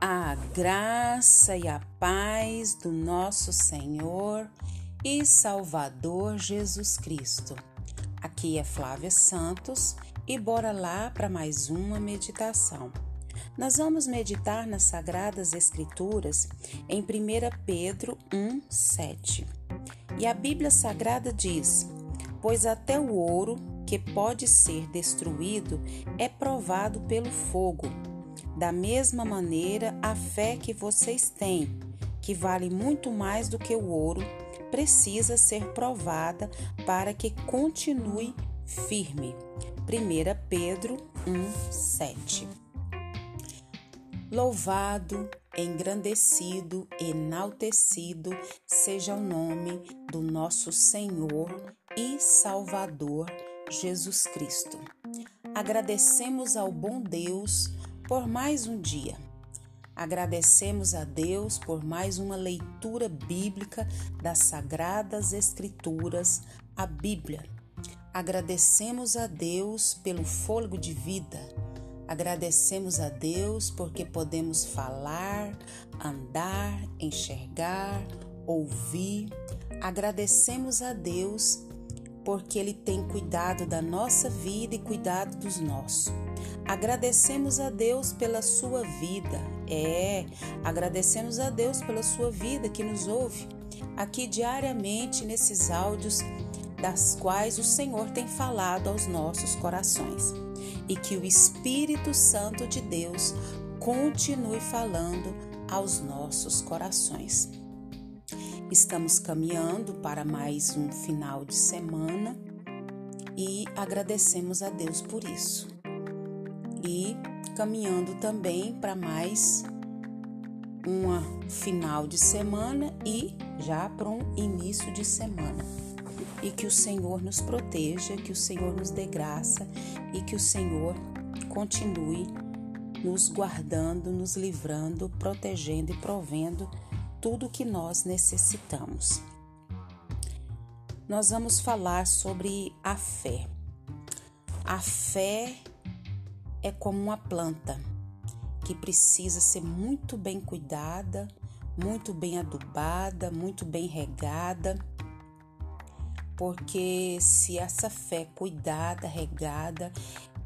A graça e a paz do nosso Senhor e Salvador Jesus Cristo. Aqui é Flávia Santos e bora lá para mais uma meditação. Nós vamos meditar nas Sagradas Escrituras em 1 Pedro 1, 7. E a Bíblia Sagrada diz: Pois até o ouro, que pode ser destruído, é provado pelo fogo da mesma maneira, a fé que vocês têm, que vale muito mais do que o ouro, precisa ser provada para que continue firme. 1 Pedro 1, 7. Louvado, engrandecido, enaltecido seja o nome do nosso Senhor e Salvador Jesus Cristo. Agradecemos ao bom Deus por mais um dia. Agradecemos a Deus por mais uma leitura bíblica das Sagradas Escrituras, a Bíblia. Agradecemos a Deus pelo fôlego de vida. Agradecemos a Deus porque podemos falar, andar, enxergar, ouvir. Agradecemos a Deus porque Ele tem cuidado da nossa vida e cuidado dos nossos. Agradecemos a Deus pela sua vida. É, agradecemos a Deus pela sua vida que nos ouve aqui diariamente nesses áudios das quais o Senhor tem falado aos nossos corações. E que o Espírito Santo de Deus continue falando aos nossos corações. Estamos caminhando para mais um final de semana e agradecemos a Deus por isso e caminhando também para mais uma final de semana e já para um início de semana. E que o Senhor nos proteja, que o Senhor nos dê graça e que o Senhor continue nos guardando, nos livrando, protegendo e provendo tudo o que nós necessitamos. Nós vamos falar sobre a fé. A fé é como uma planta que precisa ser muito bem cuidada, muito bem adubada, muito bem regada, porque se essa fé cuidada, regada,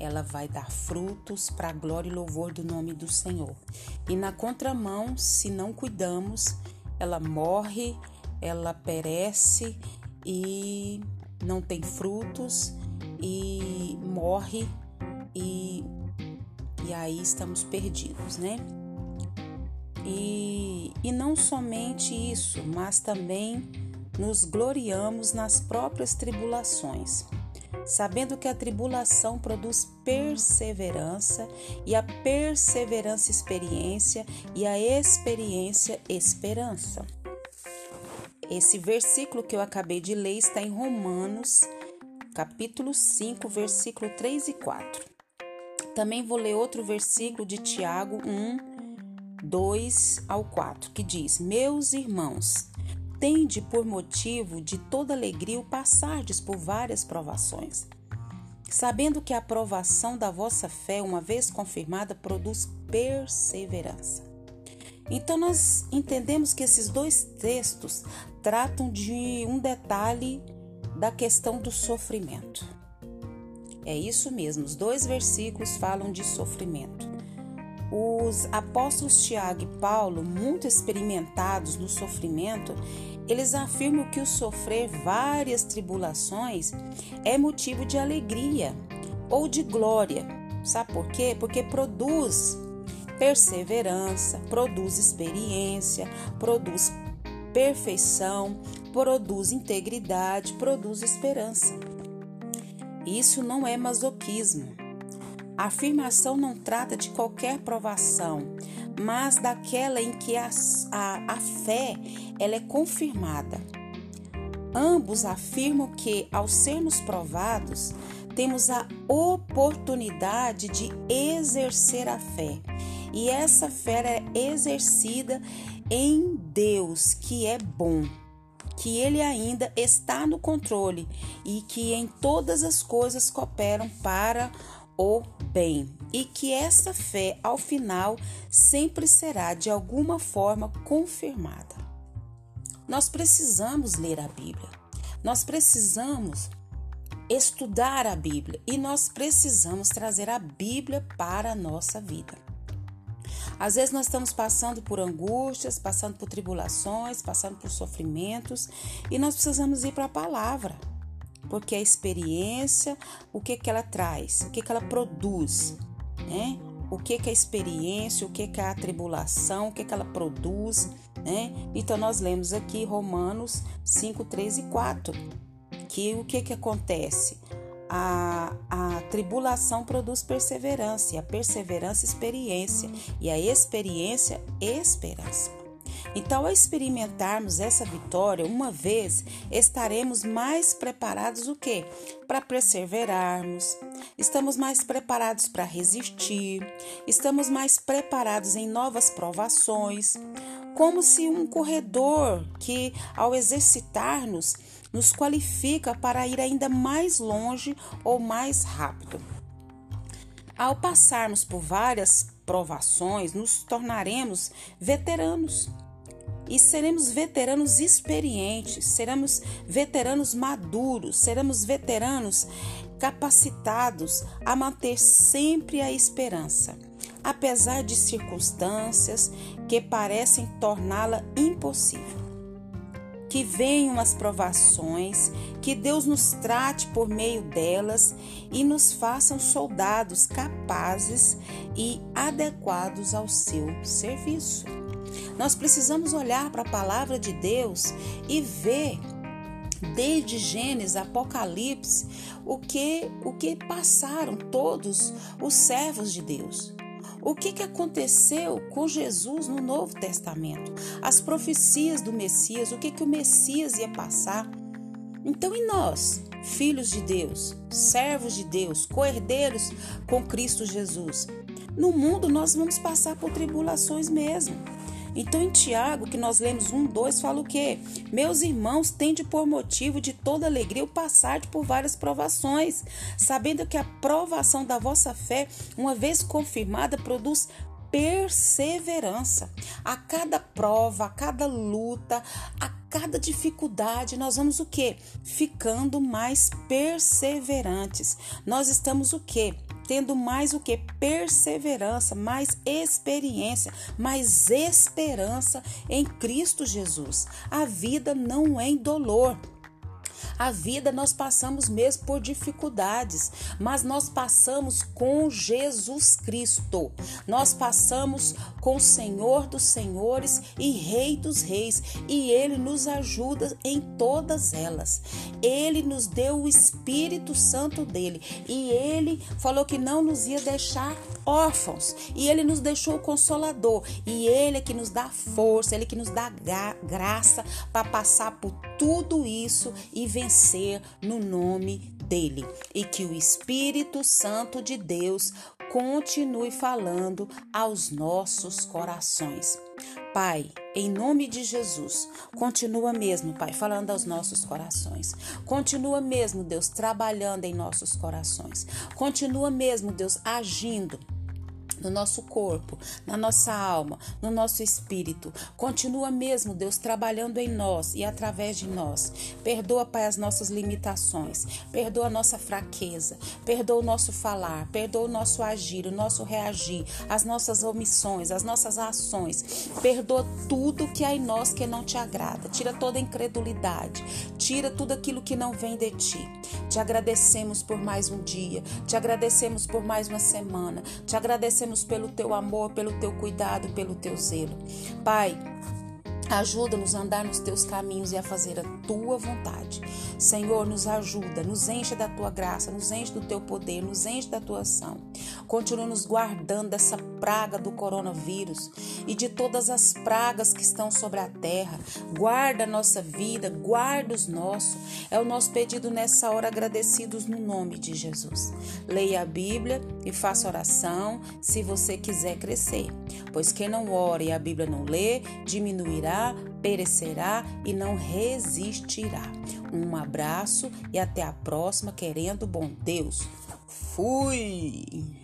ela vai dar frutos para a glória e louvor do nome do Senhor. E na contramão, se não cuidamos, ela morre, ela perece e não tem frutos e morre e e aí estamos perdidos, né? E, e não somente isso, mas também nos gloriamos nas próprias tribulações, sabendo que a tribulação produz perseverança, e a perseverança, experiência, e a experiência, esperança. Esse versículo que eu acabei de ler está em Romanos, capítulo 5, versículo 3 e 4. Também vou ler outro versículo de Tiago 1, 2 ao 4, que diz: Meus irmãos, tende por motivo de toda alegria o passardes por várias provações, sabendo que a aprovação da vossa fé, uma vez confirmada, produz perseverança. Então, nós entendemos que esses dois textos tratam de um detalhe da questão do sofrimento. É isso mesmo, os dois versículos falam de sofrimento. Os apóstolos Tiago e Paulo, muito experimentados no sofrimento, eles afirmam que o sofrer várias tribulações é motivo de alegria ou de glória. Sabe por quê? Porque produz perseverança, produz experiência, produz perfeição, produz integridade, produz esperança. Isso não é masoquismo. A afirmação não trata de qualquer provação, mas daquela em que a, a, a fé ela é confirmada. Ambos afirmam que, ao sermos provados, temos a oportunidade de exercer a fé. E essa fé é exercida em Deus, que é bom que ele ainda está no controle e que em todas as coisas cooperam para o bem e que essa fé, ao final, sempre será de alguma forma confirmada. Nós precisamos ler a Bíblia, nós precisamos estudar a Bíblia e nós precisamos trazer a Bíblia para a nossa vida. Às vezes nós estamos passando por angústias, passando por tribulações, passando por sofrimentos e nós precisamos ir para a palavra porque a experiência, o que que ela traz, o que que ela produz, né? O que que é a experiência, o que que é a tribulação, o que que ela produz, né? Então nós lemos aqui Romanos 5, 3 e 4, que o que que acontece? A, a tribulação produz perseverança, a perseverança, experiência, e a experiência, esperança. Então, ao experimentarmos essa vitória uma vez, estaremos mais preparados o quê? Para perseverarmos. Estamos mais preparados para resistir. Estamos mais preparados em novas provações. Como se um corredor que, ao exercitar-nos, nos qualifica para ir ainda mais longe ou mais rápido. Ao passarmos por várias provações, nos tornaremos veteranos e seremos veteranos experientes, seremos veteranos maduros, seremos veteranos capacitados a manter sempre a esperança, apesar de circunstâncias que parecem torná-la impossível. Que venham as provações, que Deus nos trate por meio delas e nos façam soldados capazes e adequados ao seu serviço. Nós precisamos olhar para a palavra de Deus e ver desde Gênesis, Apocalipse, o que o que passaram todos os servos de Deus. O que, que aconteceu com Jesus no Novo Testamento? As profecias do Messias, o que, que o Messias ia passar? Então, e nós, filhos de Deus, servos de Deus, coerdeiros com Cristo Jesus? No mundo nós vamos passar por tribulações mesmo. Então, em Tiago, que nós lemos 1, 2, fala o quê? Meus irmãos, tende por motivo de toda alegria o passar por várias provações, sabendo que a provação da vossa fé, uma vez confirmada, produz perseverança. A cada prova, a cada luta, a cada dificuldade, nós vamos o quê? Ficando mais perseverantes. Nós estamos o quê? Tendo mais o que? Perseverança, mais experiência, mais esperança em Cristo Jesus. A vida não é em dolor. A vida nós passamos mesmo por dificuldades, mas nós passamos com Jesus Cristo. Nós passamos com o Senhor dos Senhores e Rei dos Reis, e ele nos ajuda em todas elas. Ele nos deu o Espírito Santo dele, e ele falou que não nos ia deixar órfãos, e ele nos deixou o consolador, e ele é que nos dá força, ele é que nos dá graça para passar por tudo isso e vencer no nome dele. E que o Espírito Santo de Deus continue falando aos nossos corações. Pai, em nome de Jesus, continua mesmo, Pai, falando aos nossos corações. Continua mesmo, Deus, trabalhando em nossos corações. Continua mesmo, Deus, agindo no nosso corpo, na nossa alma, no nosso espírito. Continua mesmo, Deus, trabalhando em nós e através de nós. Perdoa, Pai, as nossas limitações, perdoa a nossa fraqueza, perdoa o nosso falar, perdoa o nosso agir, o nosso reagir, as nossas omissões, as nossas ações. Perdoa tudo que há em nós que não te agrada. Tira toda incredulidade, tira tudo aquilo que não vem de ti. Te agradecemos por mais um dia, te agradecemos por mais uma semana, te agradecemos agradecemos pelo teu amor, pelo teu cuidado, pelo teu zelo. Pai, Ajuda-nos a andar nos teus caminhos e a fazer a tua vontade. Senhor, nos ajuda, nos enche da tua graça, nos enche do teu poder, nos enche da tua ação. Continua nos guardando dessa praga do coronavírus e de todas as pragas que estão sobre a terra. Guarda a nossa vida, guarda os nossos. É o nosso pedido nessa hora, agradecidos no nome de Jesus. Leia a Bíblia e faça oração se você quiser crescer. Pois quem não ora e a Bíblia não lê, diminuirá, perecerá e não resistirá. Um abraço e até a próxima, querendo bom Deus. Fui!